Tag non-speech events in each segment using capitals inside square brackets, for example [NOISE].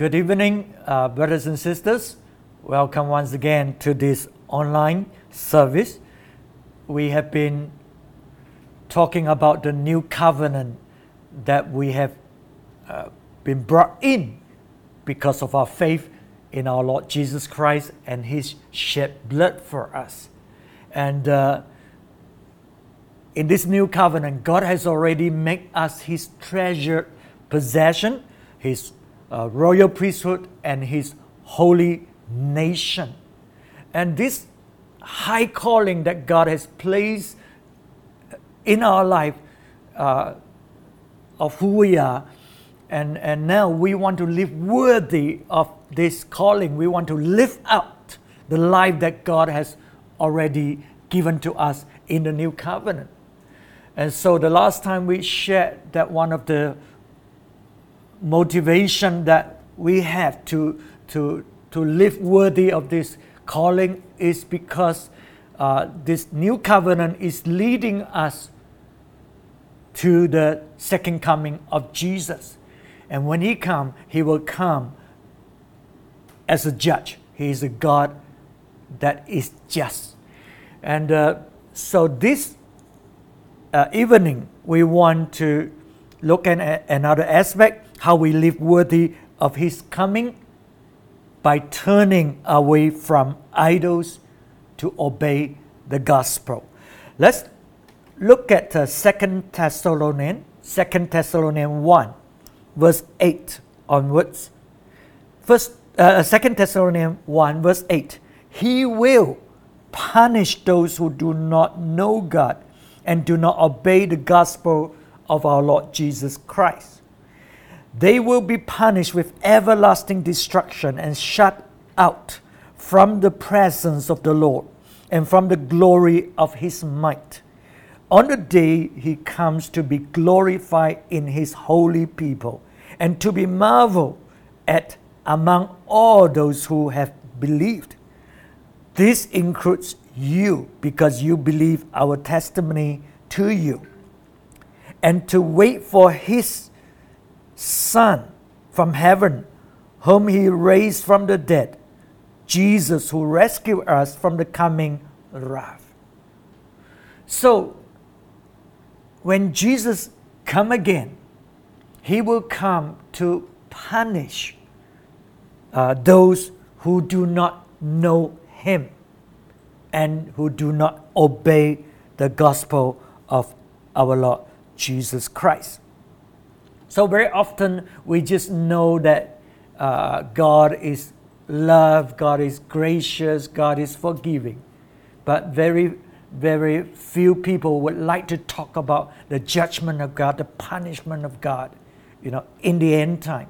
Good evening, uh, brothers and sisters. Welcome once again to this online service. We have been talking about the new covenant that we have uh, been brought in because of our faith in our Lord Jesus Christ and His shed blood for us. And uh, in this new covenant, God has already made us His treasured possession, His uh, royal priesthood, and His holy nation. And this high calling that God has placed in our life uh, of who we are, and, and now we want to live worthy of this calling. We want to live out the life that God has already given to us in the new covenant. And so the last time we shared that one of the motivation that we have to, to, to live worthy of this calling is because uh, this new covenant is leading us to the second coming of Jesus. And when he comes, he will come as a judge. He is a God that is just. And uh, so this uh, evening, we want to look at another aspect how we live worthy of His coming by turning away from idols to obey the gospel. Let's look at uh, 2 Thessalonians, 2 Thessalonians 1, verse 8 onwards. First, uh, 2 Thessalonians 1, verse 8. He will punish those who do not know God and do not obey the gospel of our Lord Jesus Christ. They will be punished with everlasting destruction and shut out from the presence of the Lord and from the glory of his might. On the day he comes to be glorified in his holy people and to be marveled at among all those who have believed. This includes you because you believe our testimony to you. And to wait for his Son from heaven, whom he raised from the dead, Jesus, who rescued us from the coming wrath. So, when Jesus come again, he will come to punish uh, those who do not know him and who do not obey the gospel of our Lord Jesus Christ. So, very often we just know that uh, God is love, God is gracious, God is forgiving. But very, very few people would like to talk about the judgment of God, the punishment of God, you know, in the end time.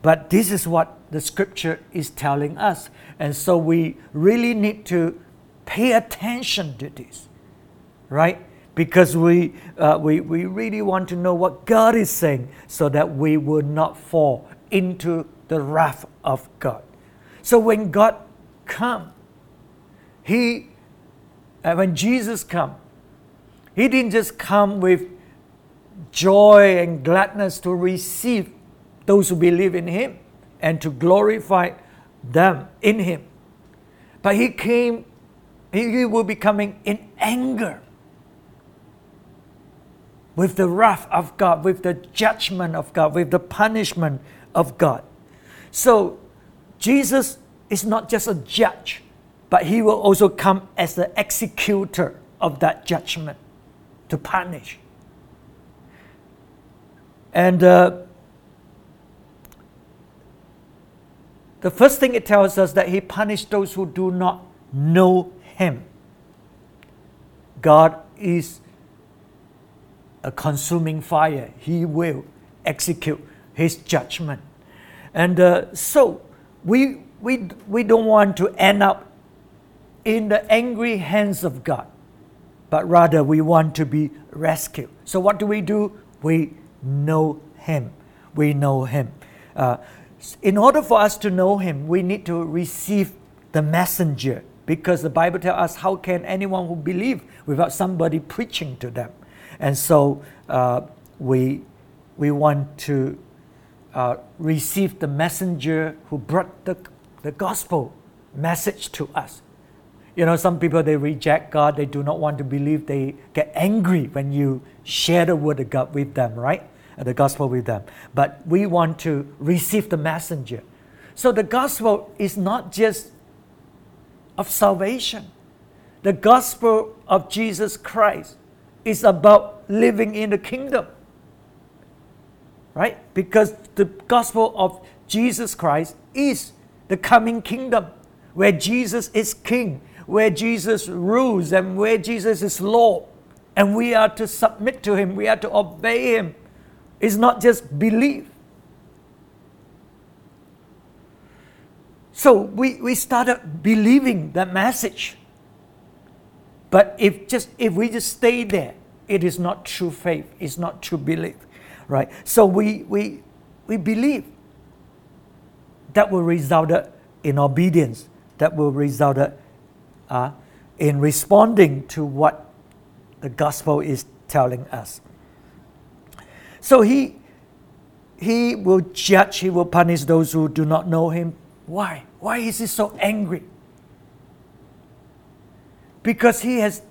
But this is what the scripture is telling us. And so we really need to pay attention to this, right? Because we, uh, we, we really want to know what God is saying so that we will not fall into the wrath of God. So when God come, He, uh, when Jesus come, He didn't just come with joy and gladness to receive those who believe in Him and to glorify them in Him. But He came, He will be coming in anger with the wrath of God, with the judgment of God, with the punishment of God. So Jesus is not just a judge, but he will also come as the executor of that judgment to punish. And uh, the first thing it tells us that he punished those who do not know him. God is a consuming fire. He will execute his judgment. And uh, so we, we, we don't want to end up in the angry hands of God, but rather we want to be rescued. So what do we do? We know him. We know him. Uh, in order for us to know him, we need to receive the messenger because the Bible tells us how can anyone who believe without somebody preaching to them? And so uh, we, we want to uh, received the messenger who brought the, the gospel message to us. You know, some people they reject God, they do not want to believe, they get angry when you share the word of God with them, right? The gospel with them. But we want to receive the messenger. So the gospel is not just of salvation. The gospel of Jesus Christ is about living in the kingdom. Right? Because the gospel of Jesus Christ is the coming kingdom where Jesus is king where Jesus rules and where Jesus is Lord. And we are to submit to Him, we are to obey Him. It's not just belief. So we, we started believing that message. But if just if we just stay there, it is not true faith, it's not true belief. Right? So we we we believe that will result in obedience, that will result uh, in responding to what the gospel is telling us. So he, he will judge, he will punish those who do not know him. Why? Why is he so angry? Because he has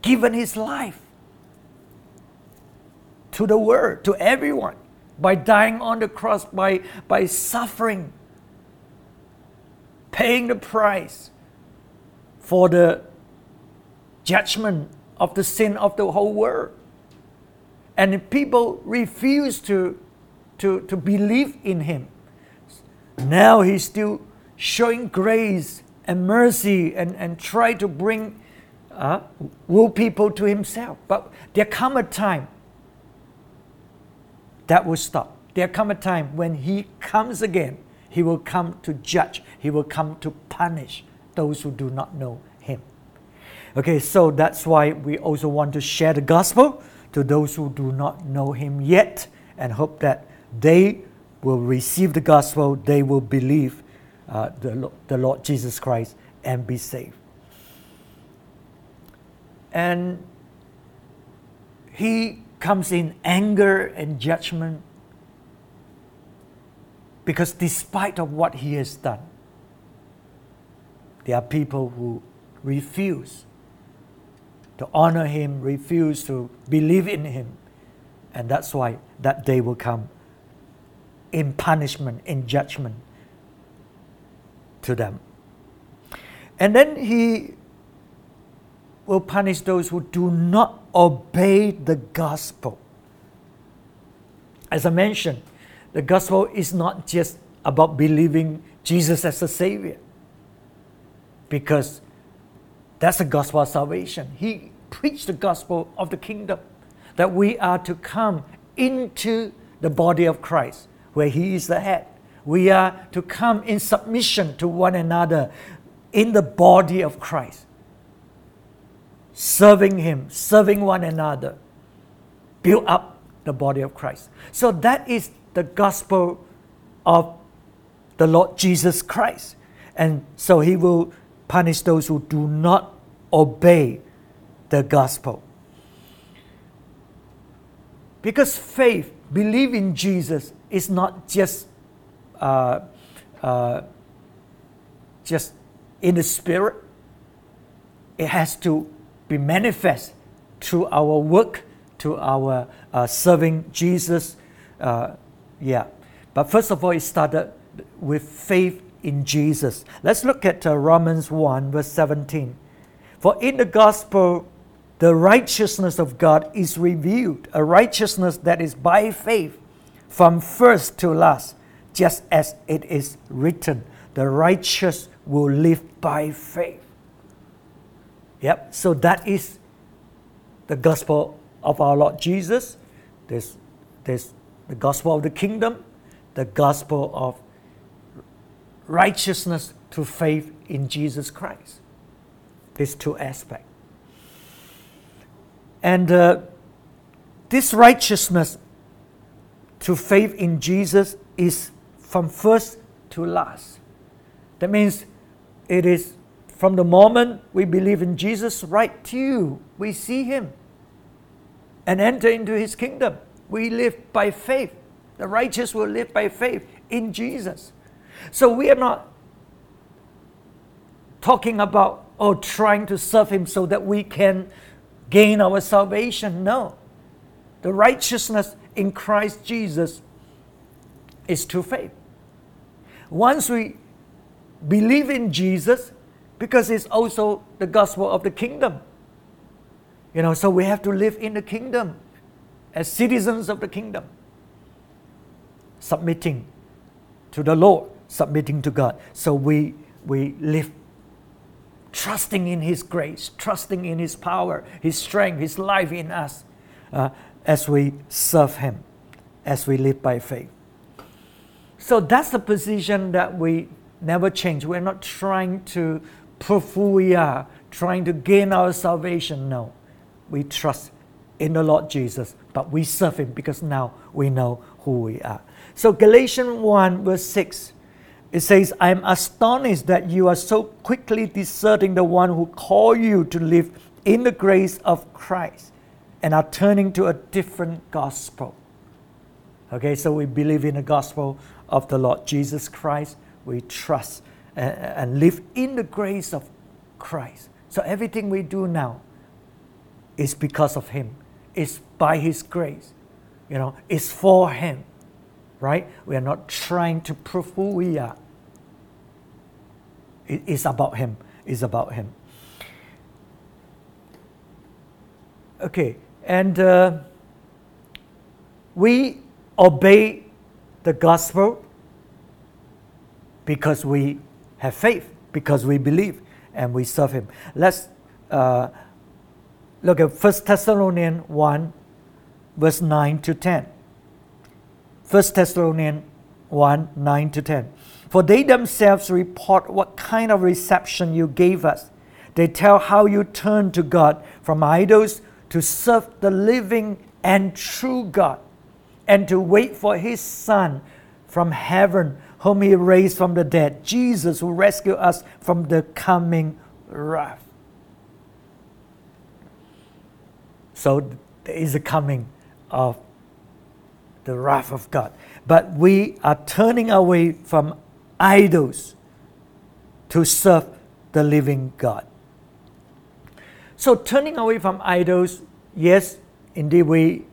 given his life to the world, to everyone, by dying on the cross, by, by suffering, paying the price for the judgment of the sin of the whole world. And if people refuse to, to, to believe in him. Now he's still showing grace and mercy and, and try to bring uh, will people to himself. But there come a time that will stop. There come a time when he comes again. He will come to judge. He will come to punish those who do not know Him. Okay, so that's why we also want to share the gospel to those who do not know Him yet and hope that they will receive the gospel, they will believe uh, the, the Lord Jesus Christ and be saved. And He comes in anger and judgment because despite of what he has done there are people who refuse to honor him, refuse to believe in him. And that's why that day will come in punishment, in judgment to them. And then he will punish those who do not obey the gospel. As I mentioned, the gospel is not just about believing Jesus as a Savior because that's the gospel of salvation. He preached the gospel of the kingdom that we are to come into the body of Christ where He is the head. We are to come in submission to one another in the body of Christ, serving Him, serving one another, build up the body of Christ. So that is the gospel of the Lord Jesus Christ. And so He will punish those who do not obey the gospel. Because faith, believe in Jesus, is not just uh, uh, just in the spirit. It has to be manifest through our work, to our uh, serving Jesus. Uh, yeah, but first of all, it started with faith in Jesus. Let's look at uh, Romans 1, verse 17. For in the gospel, the righteousness of God is revealed, a righteousness that is by faith from first to last, just as it is written, the righteous will live by faith. Yep, so that is the gospel of our Lord Jesus. There's, there's the gospel of the kingdom, the gospel of righteousness to faith in Jesus Christ. These two aspects. And uh, this righteousness to faith in Jesus is from first to last. That means it is from the moment we believe in Jesus right to we see Him and enter into His kingdom. We live by faith The righteous will live by faith in Jesus. So we are not talking about or trying to serve Him so that we can gain our salvation. No. The righteousness in Christ Jesus is through faith. Once we believe in Jesus, because it's also the gospel of the kingdom. You know, so we have to live in the kingdom as citizens of the kingdom, submitting to the Lord, submitting to God. So we, we live trusting in His grace, trusting in His power, His strength, His life in us uh, as we serve Him, as we live by faith. So that's the position that we never change. We're not trying to prove who we are, trying to gain our salvation. No. We trust in the Lord Jesus, but we serve Him because now we know who we are. So, Galatians 1, verse 6, it says, I am astonished that you are so quickly deserting the one who called you to live in the grace of Christ and are turning to a different gospel. Okay, so we believe in the gospel of the Lord Jesus Christ. We trust and, live in the grace of Christ. So everything we do now is because of Him, it's by His grace. You know, it's for Him, right? We are not trying to prove who we are. It is about Him. It's about Him. Okay, and uh, we obey the gospel because we have faith, because we believe and we serve Him. Let's uh, look at 1 Thessalonians 1, verse 9 to 10. 1 Thessalonians 1 9 to 10. For they themselves report what kind of reception you gave us. They tell how you turned to God from idols to serve the living and true God and to wait for His Son from heaven, whom He raised from the dead, Jesus, who rescued us from the coming wrath. So there is a coming of the wrath of God. But we are turning away from idols to serve the living God. So turning away from idols, yes, indeed we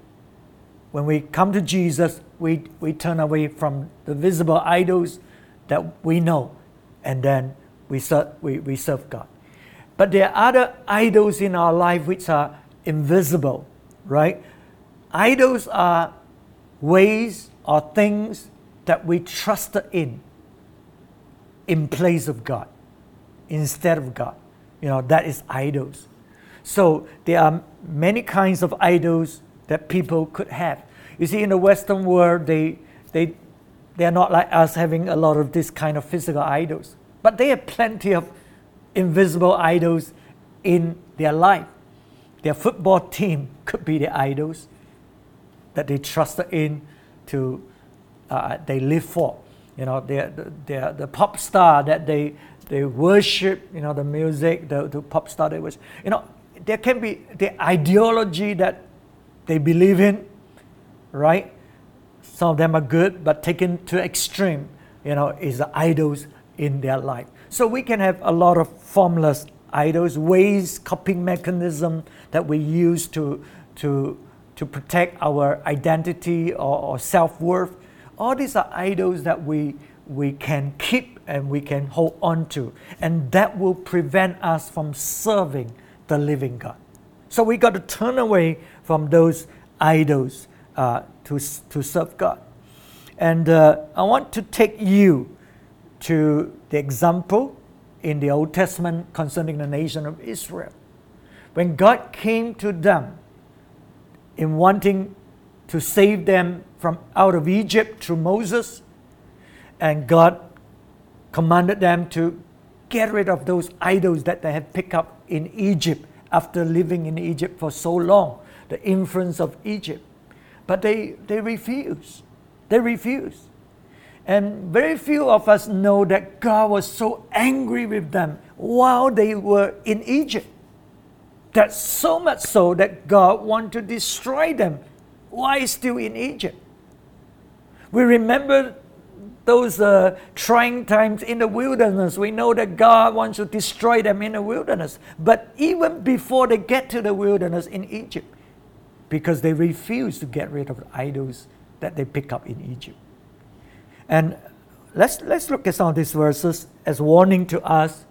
when we come to Jesus, we, we turn away from the visible idols that we know, and then we serve, we, we serve God. But there are other idols in our life which are invisible, right? Idols are ways or things that we trusted in in place of God, instead of God. You know, that is idols. So there are many kinds of idols that people could have. You see, in the Western world, they, they, they are not like us having a lot of this kind of physical idols, but they have plenty of invisible idols in their life. Their football team [LAUGHS] could be the idols that they trusted in to uh, they live for. You know, they're, they're the pop star that they they worship. You know, the music, the, the pop star they worship. You know, there can be the ideology that they believe in, right? Some of them are good, but taken to extreme, you know, is the idols in their life. So we can have a lot of formless idols, ways, coping mechanism that we use to, to, to protect our identity or, or self-worth. All these are idols that we, we can keep and we can hold on to. And that will prevent us from serving the living God. So we got to turn away from those idols uh, to, to serve God. And uh, I want to take you to the example in the Old Testament concerning the nation of Israel. When God came to them in wanting to save them from out of Egypt through Moses, and God commanded them to get rid of those idols that they had picked up in Egypt after living in Egypt for so long, the influence of Egypt. But they, they refuse. They refuse. And very few of us know that God was so angry with them while they were in Egypt. That so much so that God wanted to destroy them while still in Egypt. We remember those uh, trying times in the wilderness. We know that God wants to destroy them in the wilderness. But even before they get to the wilderness in Egypt, because they refuse to get rid of the idols that they pick up in Egypt. And let's, let's look at some of these verses as warning to us.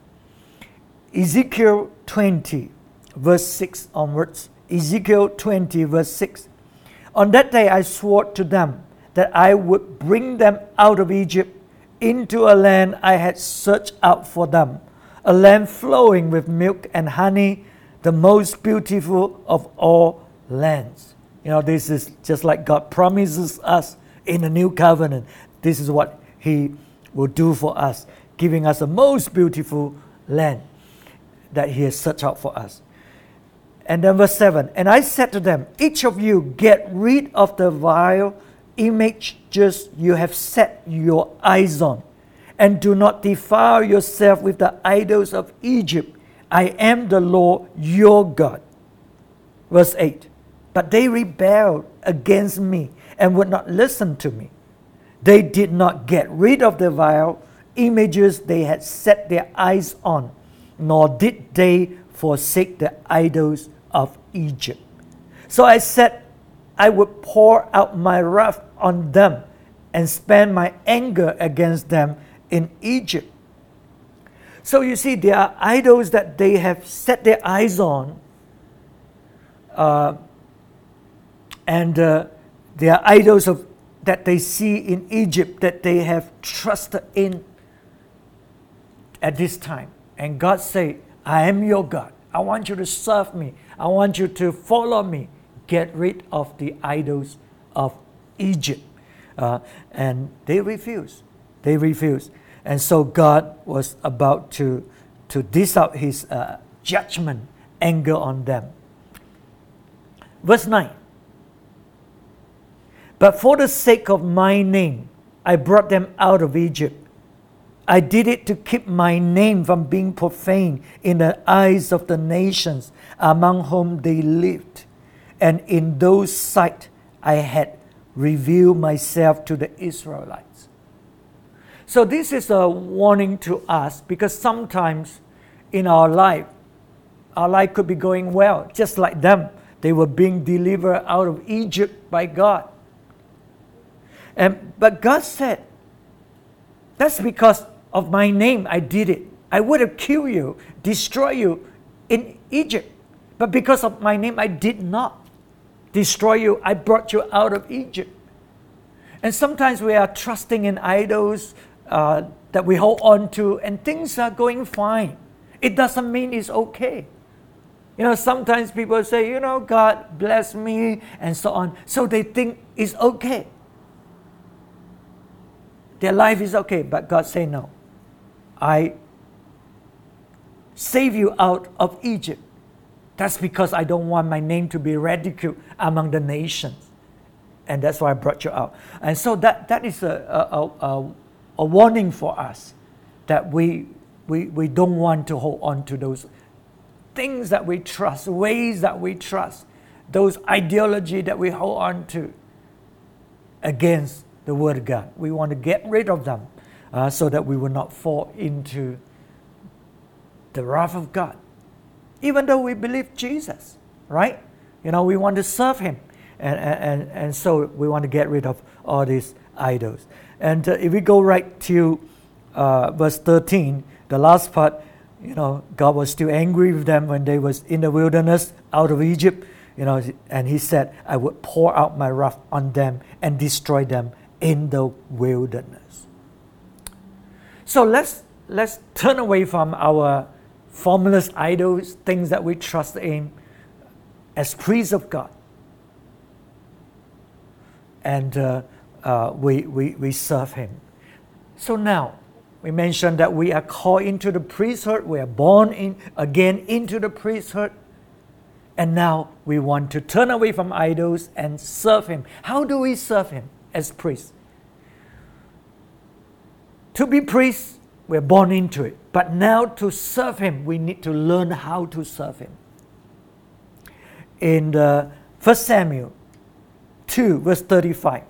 Ezekiel 20, verse 6 onwards. Ezekiel 20, verse 6. On that day I swore to them that I would bring them out of Egypt into a land I had searched out for them, a land flowing with milk and honey, the most beautiful of all lands. You know, this is just like God promises us in the new covenant. This is what He will do for us, giving us the most beautiful land that He has searched out for us. And then verse 7 And I said to them, Each of you get rid of the vile images you have set your eyes on, and do not defile yourself with the idols of Egypt. I am the Lord your God. Verse 8 But they rebelled against me and would not listen to me. They did not get rid of the vile images they had set their eyes on, nor did they forsake the idols of Egypt. So I said, I would pour out my wrath on them and spend my anger against them in Egypt. So you see, there are idols that they have set their eyes on, uh, and uh, there are idols of that they see in Egypt that they have trusted in at this time. And God said, I am your God. I want you to serve me. I want you to follow me. Get rid of the idols of Egypt. Uh, and they refused. They refused. And so God was about to, to dish out his uh, judgment, anger on them. Verse 9 But for the sake of my name, I brought them out of Egypt. I did it to keep my name from being profaned in the eyes of the nations among whom they lived. And in those sight I had revealed myself to the Israelites. So, this is a warning to us because sometimes in our life, our life could be going well, just like them. They were being delivered out of Egypt by God. And, but God said, That's because of my name I did it. I would have killed you, destroy you in Egypt. But because of my name, I did not destroy you. I brought you out of Egypt. And sometimes we are trusting in idols uh, that we hold on to, and things are going fine. It doesn't mean it's okay. You know, sometimes people say, you know, God bless me, and so on. So they think it's okay. Their life is okay, but God say no. I save you out of Egypt that's because I don't want my name to be ridiculed among the nations. And that's why I brought you out. And so that, that is a, a, a, a warning for us that we, we, we don't want to hold on to those things that we trust, ways that we trust, those ideology that we hold on to against the Word of God. We want to get rid of them uh, so that we will not fall into the wrath of God even though we believe Jesus, right? You know, we want to serve Him. And, and, and so we want to get rid of all these idols. And uh, if we go right to uh, verse 13, the last part, you know, God was still angry with them when they was in the wilderness out of Egypt, you know, and he said, I would pour out my wrath on them and destroy them in the wilderness. So let's let's turn away from our formless idols, things that we trust in, as priests of God. And uh, uh, we, we, we serve Him. So now, we mentioned that we are called into the priesthood, we are born in, again into the priesthood. And now we want to turn away from idols and serve Him. How do we serve Him as priests? To be priests, we're born into it. But now to serve Him, we need to learn how to serve Him. In uh, the 1 Samuel 2, verse 35,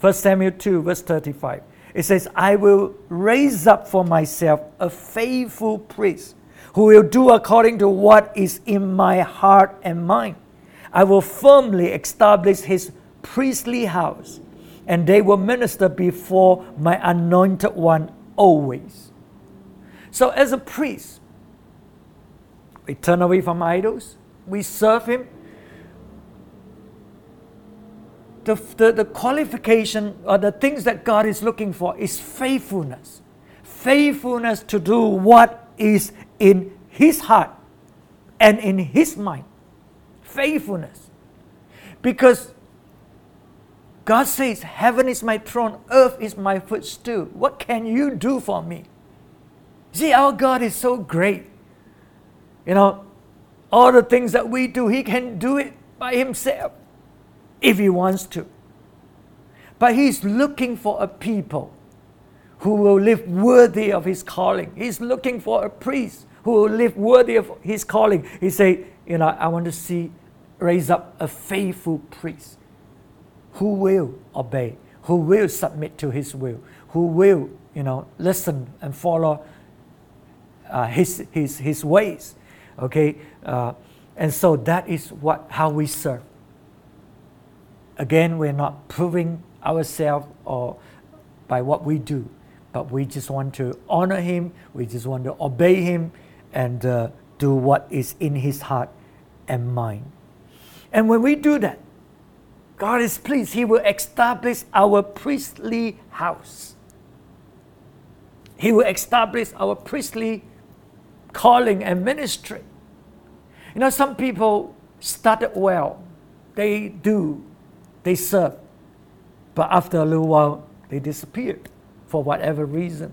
1 Samuel 2, verse 35. It says, I will raise up for myself a faithful priest who will do according to what is in my heart and mind. I will firmly establish his priestly house, and they will minister before my anointed one always. So, as a priest, we turn away from idols, we serve him. The, the, the qualification or the things that God is looking for is faithfulness. Faithfulness to do what is in his heart and in his mind. Faithfulness. Because God says, Heaven is my throne, earth is my footstool. What can you do for me? See, our God is so great. You know, all the things that we do, He can do it by Himself if He wants to. But He's looking for a people who will live worthy of His calling. He's looking for a priest who will live worthy of His calling. He said, you know, I want to see raise up a faithful priest who will obey, who will submit to His will, who will, you know, listen and follow uh, his, his, his ways. Okay? Uh, and so that is what, how we serve. Again, we're not proving ourselves or by what we do, but we just want to honor Him, we just want to obey Him, and uh, do what is in His heart and mind. And when we do that, God is pleased. He will establish our priestly house. He will establish our priestly calling and ministry. You know, some people started well, they do, they serve, but after a little while, they disappeared for whatever reason.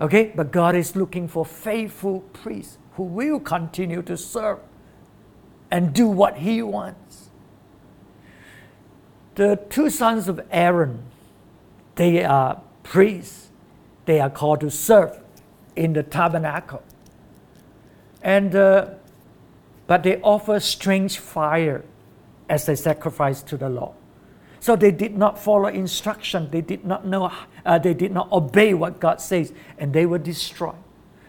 Okay, but God is looking for faithful priests who will continue to serve and do what He wants the two sons of Aaron, they are priests. They are called to serve in the tabernacle. And uh, but they offer strange fire as a sacrifice to the Lord. So they did not follow instruction. They did not know. Uh, they did not obey what God says, and they were destroyed.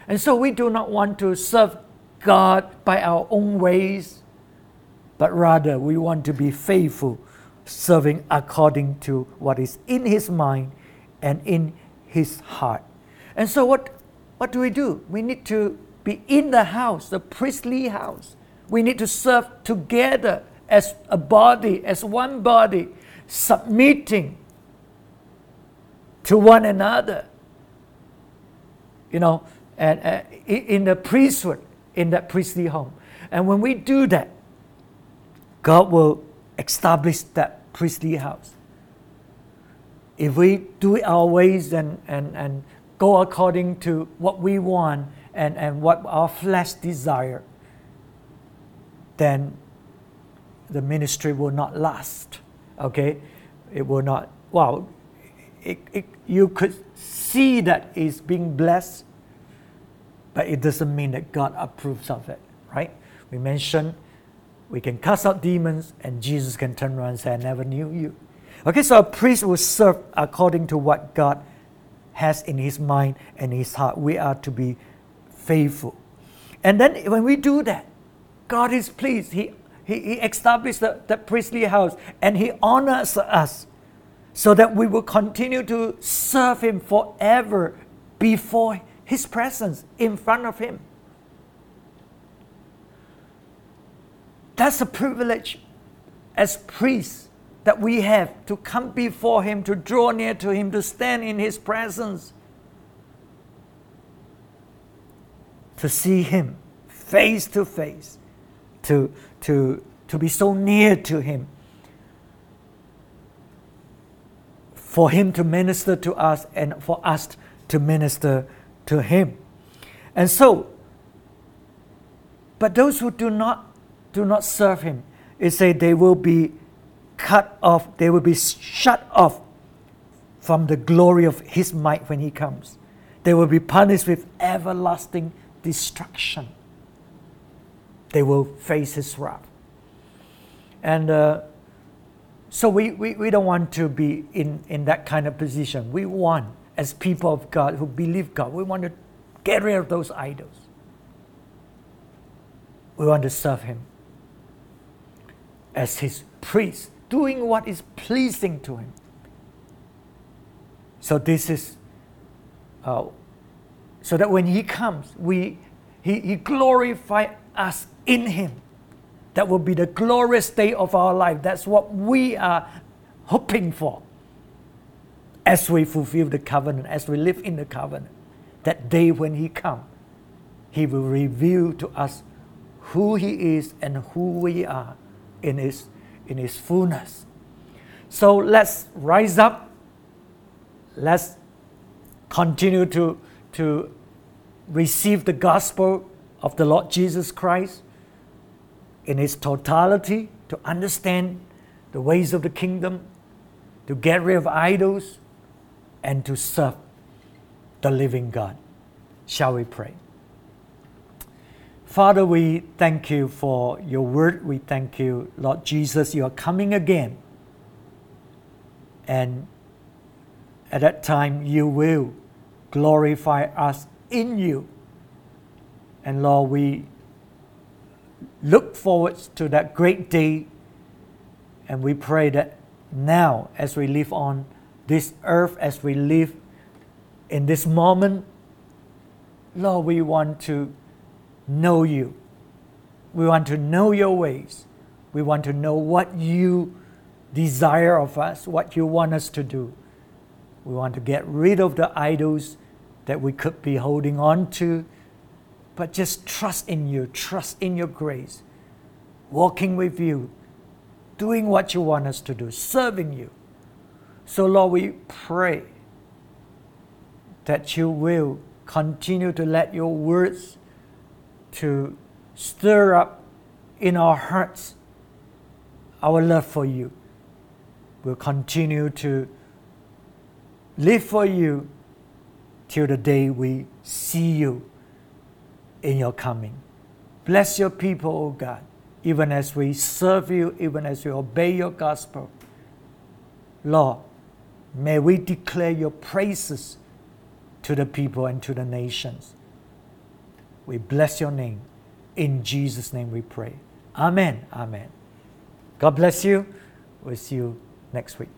And so we do not want to serve God by our own ways, but rather we want to be faithful serving according to what is in his mind and in his heart. And so, what, what do we do? We need to be in the house, the priestly house. We need to serve together as a body, as one body, submitting to one another. You know, and uh, in the priesthood, in that priestly home. And when we do that, God will establish that priestly house. If we do it our ways and, and, and go according to what we want and, and what our flesh desire, then the ministry will not last. Okay? It will not, well, it, it, you could see that it's being blessed, but it doesn't mean that God approves of it, right? We mentioned we can cast out demons, and Jesus can turn around and say, I never knew you. Okay, so a priest will serve according to what God has in his mind and his heart. We are to be faithful. And then when we do that, God is pleased. He, he, he established the, the priestly house and he honors us so that we will continue to serve him forever before his presence, in front of him. That's a privilege as priests that we have to come before Him, to draw near to Him, to stand in His presence, to see Him face to face, to, to, to be so near to Him, for Him to minister to us and for us to minister to Him. And so, but those who do not do not serve him. It says they will be cut off, they will be shut off from the glory of his might when he comes. They will be punished with everlasting destruction. They will face his wrath. And uh, So we, we, we don't want to be in, in that kind of position. We want, as people of God who believe God, we want to get rid of those idols. We want to serve Him as His priest, doing what is pleasing to Him. So this is, uh, so that when He comes, we, He, he glorify us in Him. That will be the glorious day of our life. That's what we are hoping for as we fulfill the covenant, as we live in the covenant. That day when He comes, He will reveal to us who He is and who we are in His, in his fullness. So let's rise up. Let's continue to, to receive the gospel of the Lord Jesus Christ in its totality, to understand the ways of the kingdom, to get rid of idols, and to serve the living God. Shall we pray? Father, we thank you for your word. We thank you, Lord Jesus, you are coming again. And at that time, you will glorify us in you. And Lord, we look forward to that great day. And we pray that now, as we live on this earth, as we live in this moment, Lord, we want to know you. We want to know your ways. We want to know what you desire of us, what you want us to do. We want to get rid of the idols that we could be holding on to but just trust in you, trust in your grace, walking with you, doing what you want us to do, serving you. So, Lord, we pray that you will continue to let your words to stir up in our hearts our love for you. We'll continue to live for you till the day we see you in your coming. Bless your people, O God, even as we serve you, even as we obey your gospel. Lord, may we declare your praises to the people and to the nations. We bless your name. In Jesus' name we pray. Amen. Amen. God bless you. We'll see you next week.